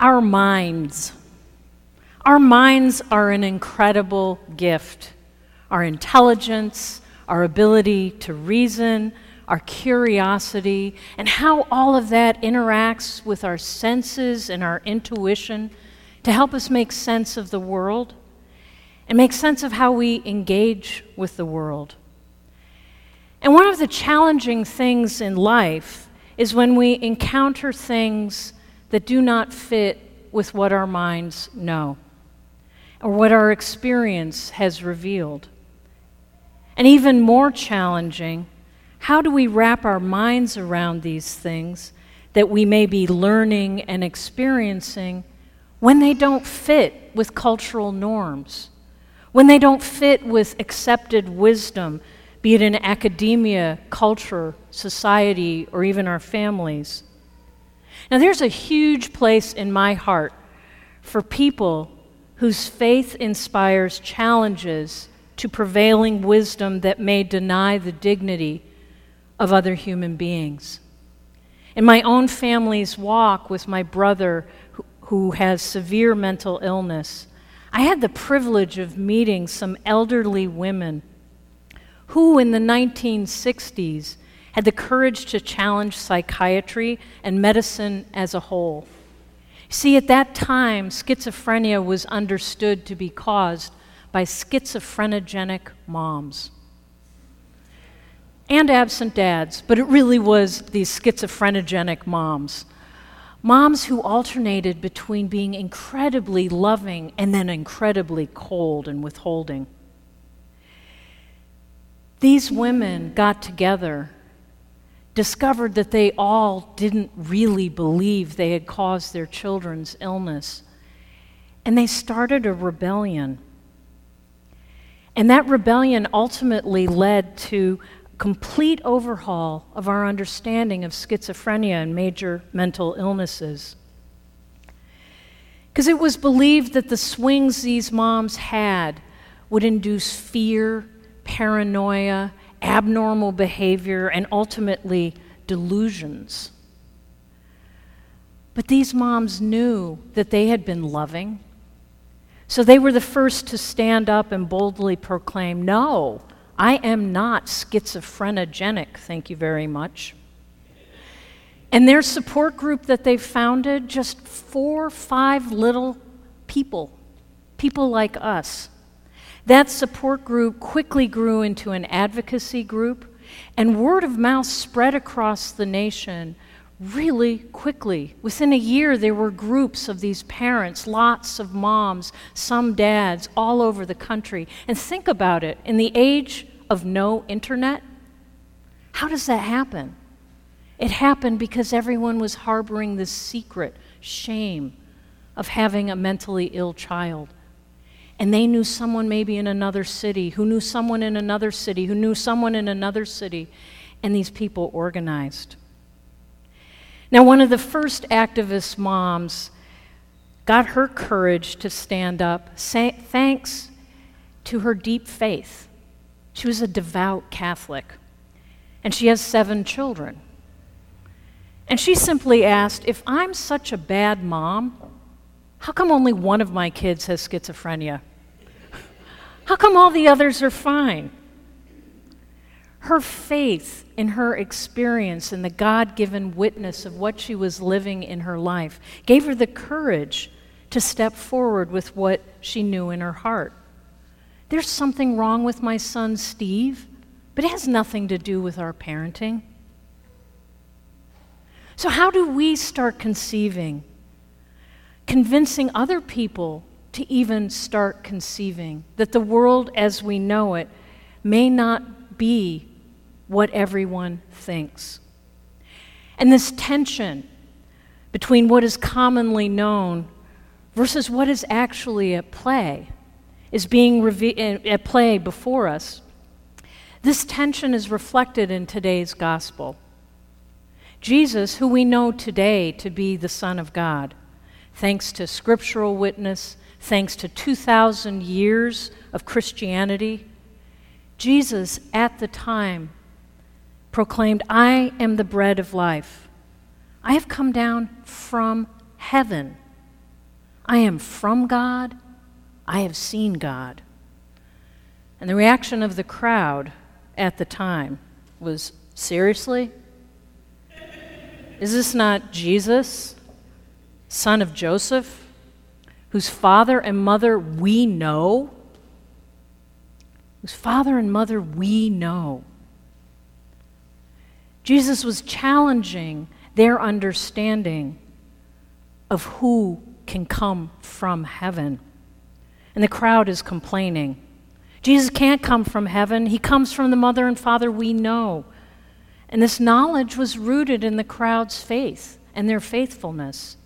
Our minds. Our minds are an incredible gift. Our intelligence, our ability to reason, our curiosity, and how all of that interacts with our senses and our intuition to help us make sense of the world and make sense of how we engage with the world. And one of the challenging things in life is when we encounter things that do not fit with what our minds know or what our experience has revealed. And even more challenging, how do we wrap our minds around these things that we may be learning and experiencing when they don't fit with cultural norms, when they don't fit with accepted wisdom, be it in academia, culture, society, or even our families? Now, there's a huge place in my heart for people whose faith inspires challenges to prevailing wisdom that may deny the dignity of other human beings. In my own family's walk with my brother, who, has severe mental illness, I had the privilege of meeting some elderly women who, in the 1960s, had the courage to challenge psychiatry and medicine as a whole. See, at that time, schizophrenia was understood to be caused by schizophrenogenic moms and absent dads, but it really was these schizophrenogenic moms. Moms who alternated between being incredibly loving and then incredibly cold and withholding. These women got together discovered that they all didn't really believe they had caused their children's illness. And they started a rebellion. And that rebellion ultimately led to complete overhaul of our understanding of schizophrenia and major mental illnesses. Because it was believed that the swings these moms had would induce fear, paranoia, abnormal behavior, and ultimately delusions. But these moms knew that they had been loving. So they were the first to stand up and boldly proclaim, No, I am not schizophrenogenic, thank you very much. And their support group that they founded, just four, five little people, people like us, that support group quickly grew into an advocacy group, and word of mouth spread across the nation really quickly. Within a year, there were groups of these parents, lots of moms, some dads, all over the country. And think about it in the age of no internet, how does that happen? It happened because everyone was harboring this secret shame of having a mentally ill child and they knew someone maybe in another city, who knew someone in another city, who knew someone in another city, and these people organized. Now, one of the first activist moms got her courage to stand up thanks to her deep faith. She was a devout Catholic, and she has seven children. And she simply asked, If I'm such a bad mom, how come only one of my kids has schizophrenia? How come all the others are fine? Her faith in her experience and the God given witness of what she was living in her life gave her the courage to step forward with what she knew in her heart. There's something wrong with my son Steve, but it has nothing to do with our parenting. So, how do we start conceiving convincing other people to even start conceiving that the world as we know it may not be what everyone thinks. And this tension between what is commonly known versus what is actually at play is being reve- at play before us. This tension is reflected in today's gospel. Jesus, who we know today to be the Son of God, thanks to scriptural witness, thanks to 2,000 years of Christianity, Jesus at the time proclaimed, I am the bread of life. I have come down from heaven I am from God. I have seen God. And the reaction of the crowd at the time was seriously? Is this not Jesus, son of Joseph, whose father and mother we know? Whose father and mother we know. Jesus was challenging their understanding of who can come from heaven. And the crowd is complaining. Jesus can't come from heaven, he comes from the mother and father we know. And this knowledge was rooted in the crowd's faith and their faithfulness.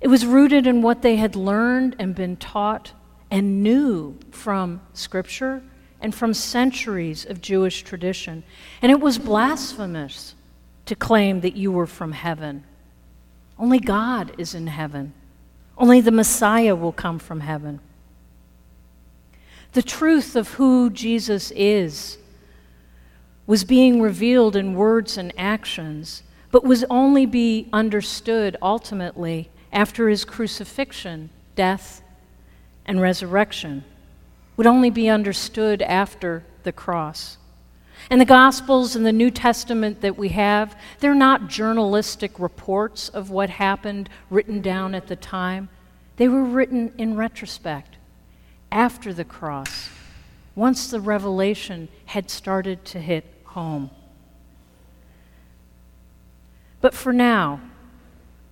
It was rooted in what they had learned and been taught and knew from Scripture and from centuries of Jewish tradition. And it was blasphemous to claim that you were from heaven. Only God is in heaven. Only the Messiah will come from heaven. The truth of who Jesus is was being revealed in words and actions, but was only be understood ultimately after his crucifixion, death, and resurrection. Would only be understood after the cross. And the Gospels and the New Testament that we have, they're not journalistic reports of what happened written down at the time. They were written in retrospect, after the cross, once the revelation had started to hit home. But for now,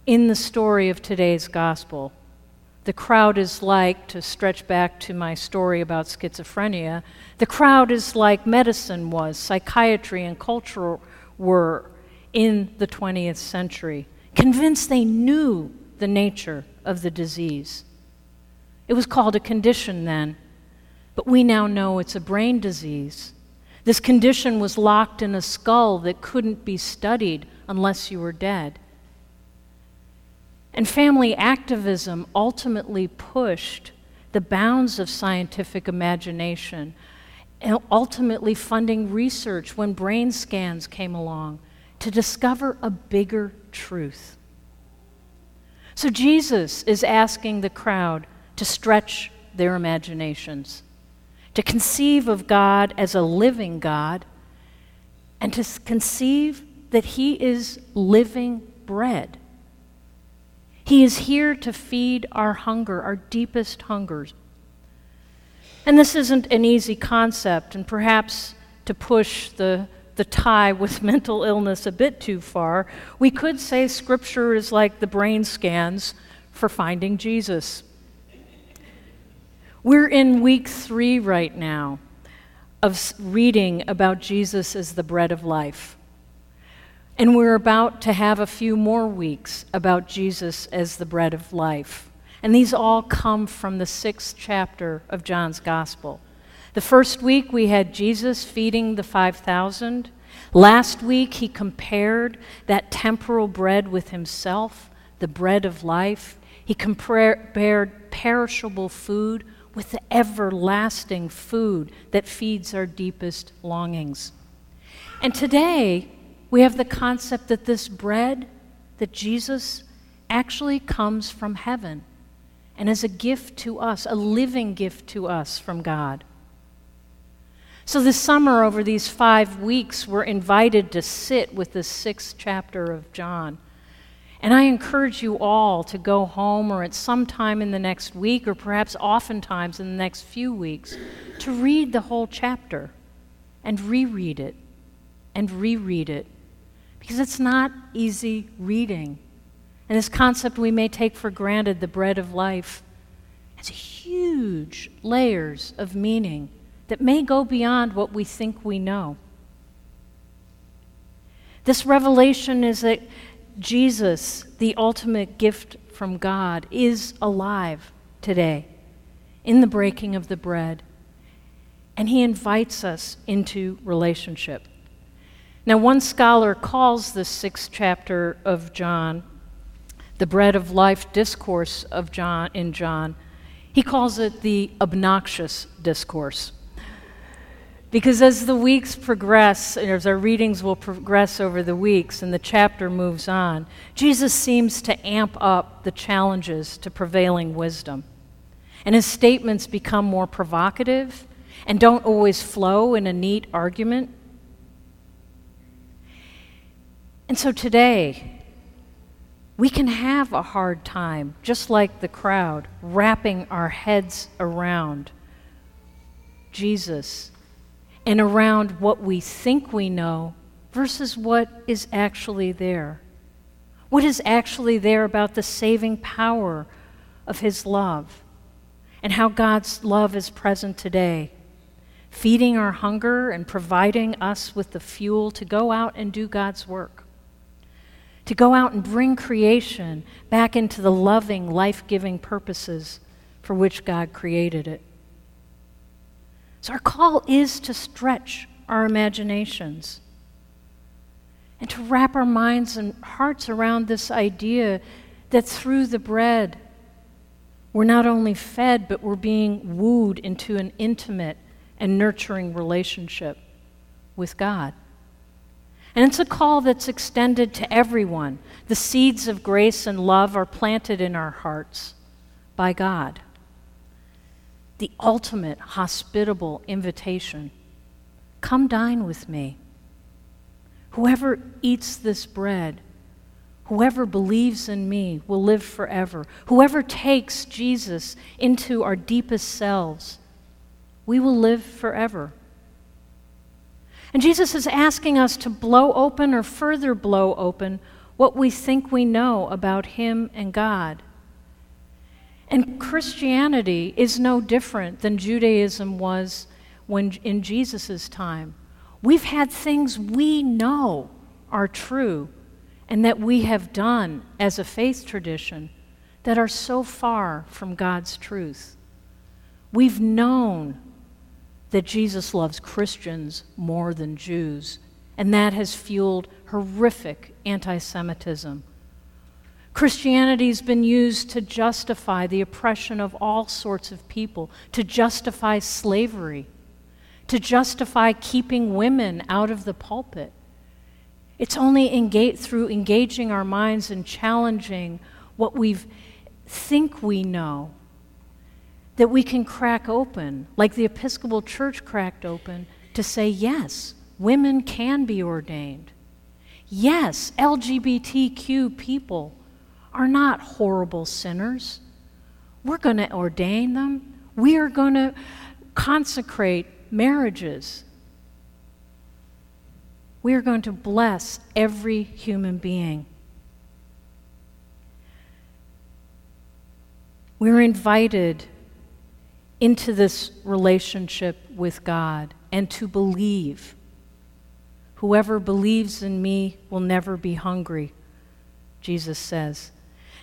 in the story of today's gospel, the crowd is like, to stretch back to my story about schizophrenia, the crowd is like medicine was, psychiatry and culture were in the 20th century, convinced they knew the nature of the disease. It was called a condition then, but we now know it's a brain disease. This condition was locked in a skull that couldn't be studied unless you were dead. And family activism ultimately pushed the bounds of scientific imagination, and ultimately funding research when brain scans came along to discover a bigger truth. So Jesus is asking the crowd to stretch their imaginations, to conceive of God as a living God, and to conceive that He is living bread. He is here to feed our hunger, our deepest hungers. And this isn't an easy concept, and perhaps to push the the tie with mental illness a bit too far, we could say Scripture is like the brain scans for finding Jesus. We're in week three right now of reading about Jesus as the bread of life. And we're about to have a few more weeks about Jesus as the bread of life. And these all come from the sixth chapter of John's Gospel. The first week we had Jesus feeding the 5,000. Last week he compared that temporal bread with himself, the bread of life. He compared perishable food with the everlasting food that feeds our deepest longings. And today we have the concept that this bread, that Jesus actually comes from heaven and is a gift to us, a living gift to us from God. So, this summer, over these five weeks, we're invited to sit with the sixth chapter of John. And I encourage you all to go home or at some time in the next week, or perhaps oftentimes in the next few weeks, to read the whole chapter and reread it and reread it. Because it's not easy reading. And this concept we may take for granted, the bread of life, has huge layers of meaning that may go beyond what we think we know. This revelation is that Jesus, the ultimate gift from God, is alive today in the breaking of the bread. And he invites us into relationship. Now, one scholar calls the sixth chapter of John the bread of life discourse of John in John. He calls it the obnoxious discourse. Because as the weeks progress, as our readings will progress over the weeks and the chapter moves on, Jesus seems to amp up the challenges to prevailing wisdom. And his statements become more provocative and don't always flow in a neat argument. And so today, we can have a hard time, just like the crowd, wrapping our heads around Jesus and around what we think we know versus what is actually there. What is actually there about the saving power of His love and how God's love is present today, feeding our hunger and providing us with the fuel to go out and do God's work, to go out and bring creation back into the loving, life giving purposes for which God created it. So, our call is to stretch our imaginations and to wrap our minds and hearts around this idea that through the bread, we're not only fed, but we're being wooed into an intimate and nurturing relationship with God. And it's a call that's extended to everyone. The seeds of grace and love are planted in our hearts by God the ultimate hospitable invitation Come dine with me. Whoever eats this bread, whoever believes in me, will live forever. Whoever takes Jesus into our deepest selves, we will live forever. And Jesus is asking us to blow open or further blow open what we think we know about Him and God. And Christianity is no different than Judaism was when in Jesus' time. We've had things we know are true and that we have done as a faith tradition that are so far from God's truth. We've known that Jesus loves Christians more than Jews, and that has fueled horrific anti Semitism Christianity's been used to justify the oppression of all sorts of people, to justify slavery, to justify keeping women out of the pulpit. It's only through engaging our minds and challenging what we think we know that we can crack open, like the Episcopal Church cracked open, to say, yes, women can be ordained. Yes, LGBTQ people are not horrible sinners. We're going to ordain them, we are going to consecrate marriages. We are going to bless every human being. We're invited into this relationship with God and to believe. Whoever believes in me will never be hungry, Jesus says.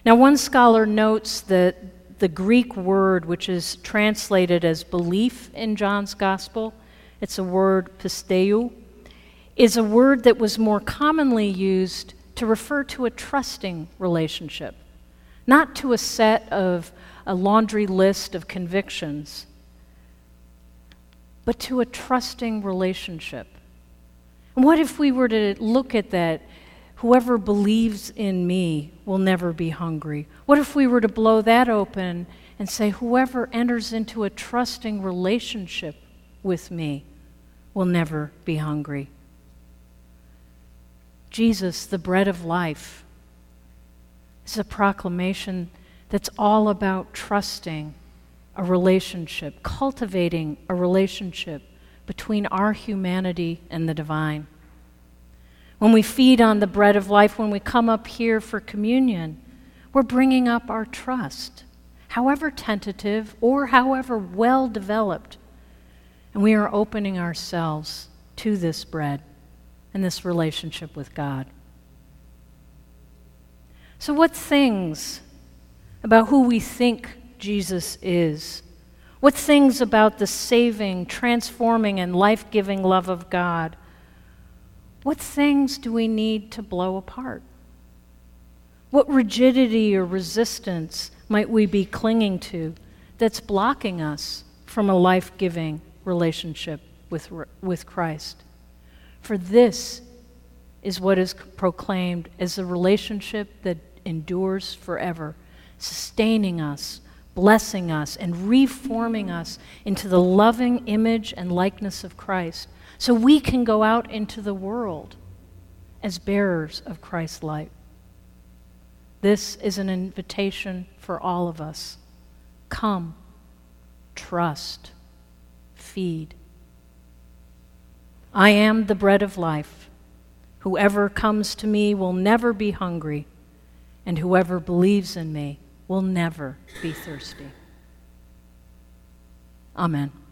Now, one scholar notes that the Greek word, which is translated as belief in John's gospel, it's a word pisteu, is a word that was more commonly used to refer to a trusting relationship, not to a set of a laundry list of convictions, but to a trusting relationship. And what if we were to look at that Whoever believes in me will never be hungry. What if we were to blow that open and say, Whoever enters into a trusting relationship with me will never be hungry? Jesus, the bread of life, is a proclamation that's all about trusting a relationship, cultivating a relationship between our humanity and the divine when we feed on the bread of life, when we come up here for communion, we're bringing up our trust, however tentative or however well developed. And we are opening ourselves to this bread and this relationship with God. So, what things about who we think Jesus is? What things about the saving, transforming, and life giving love of God what things do we need to blow apart? What rigidity or resistance might we be clinging to that's blocking us from a life giving relationship with, with Christ. For this is what is proclaimed as a relationship that endures forever, sustaining us, blessing us, and reforming us into the loving image and likeness of Christ, so we can go out into the world as bearers of Christ's light. This is an invitation for all of us. Come, trust, feed. I am the bread of life. Whoever comes to me will never be hungry, and whoever believes in me will never be thirsty. Amen.